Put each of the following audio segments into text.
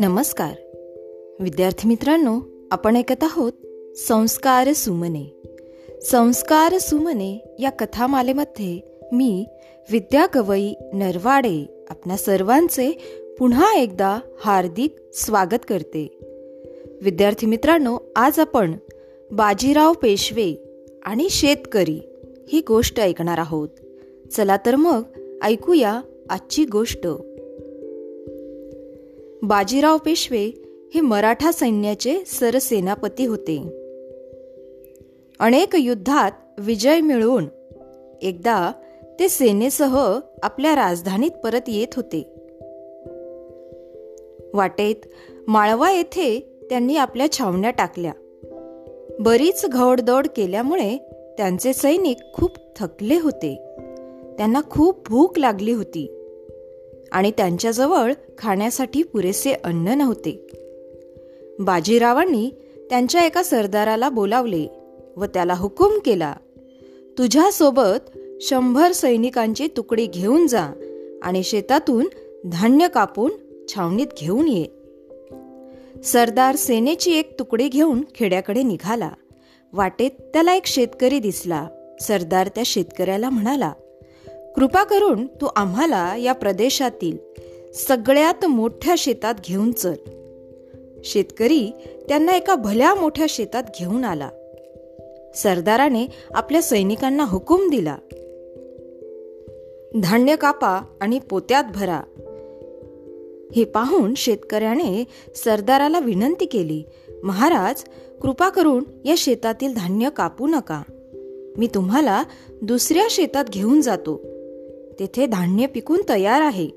नमस्कार. विद्यार्थी मित्रांनो आपण ऐकत आहोत संस्कार सुमने. संस्कार सुमने या कथामालेमध्ये मी विद्या गवई नरवाडे आपल्या सर्वांचे पुन्हा एकदा हार्दिक स्वागत करते. विद्यार्थी मित्रांनो आज आपण बाजीराव पेशवे आणि शेतकरी ही गोष्ट ऐकणार आहोत. चला तर मग ऐकूया आजची गोष्ट. बाजीराव पेशवे हे मराठा सैन्याचे सरसेनापती होते. अनेक युद्धात विजय मिळवून एकदा ते सेनेसह आपल्या राजधानीत परत येत होते. वाटेत माळवा येथे त्यांनी आपल्या छावण्या टाकल्या. बरीच घौडदौड केल्यामुळे त्यांचे सैनिक खूप थकले होते. त्यांना खूप भूक लागली होती. आणि त्यांच्याजवळ खाण्यासाठी पुरेसे अन्न नव्हते. बाजीरावांनी त्यांच्या एका सरदाराला बोलावले व त्याला हुकूम केला तुझ्यासोबत शंभर सैनिकांची तुकडी घेऊन जा आणि शेतातून धान्य कापून छावणीत घेऊन ये. सरदार सेनेची एक तुकडी घेऊन खेड्याकडे निघाला. वाटेत त्याला एक शेतकरी दिसला. सरदार त्या शेतकऱ्याला म्हणाला कृपा करून तू आम्हाला या प्रदेशातील सगळ्यात मोठ्या शेतात घेऊन चल. शेतकरी त्यांना एका भल्या मोठ्या शेतात घेऊन आला. सरदाराने आपल्या सैनिकांना हुकूम दिला. धान्य कापा आणि पोत्यात भरा. हे पाहून शेतकऱ्याने सरदाराला विनंती केली महाराज कृपा करून या शेतातील धान्य कापू नका. मी तुम्हाला दुसऱ्या शेतात घेऊन जातो. तेथे धान्य पिकून तयार आहे.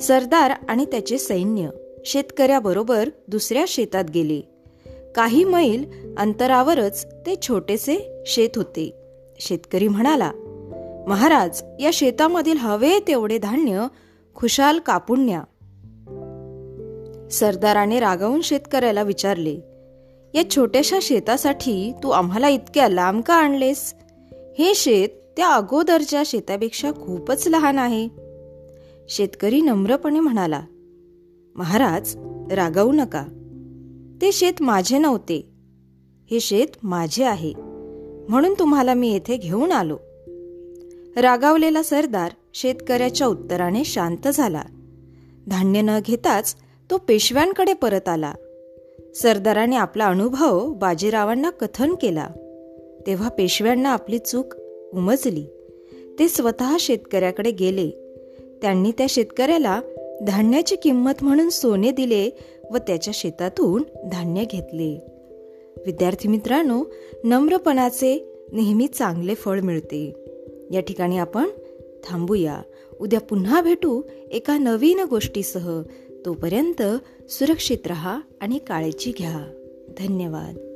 सरदार आणि त्याचे सैन्य शेतकऱ्याबरोबर दुसऱ्या शेतात गेले. काही मैल अंतरावरच ते छोटेसे शेत होते. शेतकरी म्हणाला महाराज या शेतामधील हवे तेवढे धान्य खुशाल कापून न्या. सरदाराने रागावून शेतकऱ्याला विचारले या छोट्याशा शेतासाठी तू आम्हाला इतक्या लांब का आणलेस? हे शेत त्या अगोदरच्या शेतापेक्षा खूपच लहान आहे. शेतकरी नम्रपणे म्हणाला महाराज रागावू नका. ते शेत माझे नव्हते. हे शेत माझे आहे. म्हणून तुम्हाला मी येथे घेऊन आलो. रागावलेला सरदार शेतकऱ्याच्या उत्तराने शांत झाला. धान्य न घेताच तो पेशव्यांकडे परत आला. सरदाराने आपला अनुभव बाजीरावांना कथन केला. तेव्हा पेशव्यांना आपली चूक उमजली. ते स्वतः शेतकऱ्याकडे गेले. त्यांनी त्या शेतकऱ्याला धान्याची किंमत म्हणून सोने दिले व त्याच्या शेतातून धान्य घेतले. विद्यार्थी मित्रांनो नम्रपणाचे नेहमी चांगले फळ मिळते. या ठिकाणी आपण थांबूया. उद्या पुन्हा भेटू एका नवीन गोष्टीसह. तोपर्यंत सुरक्षित रहा आणि काळजी घ्या. धन्यवाद.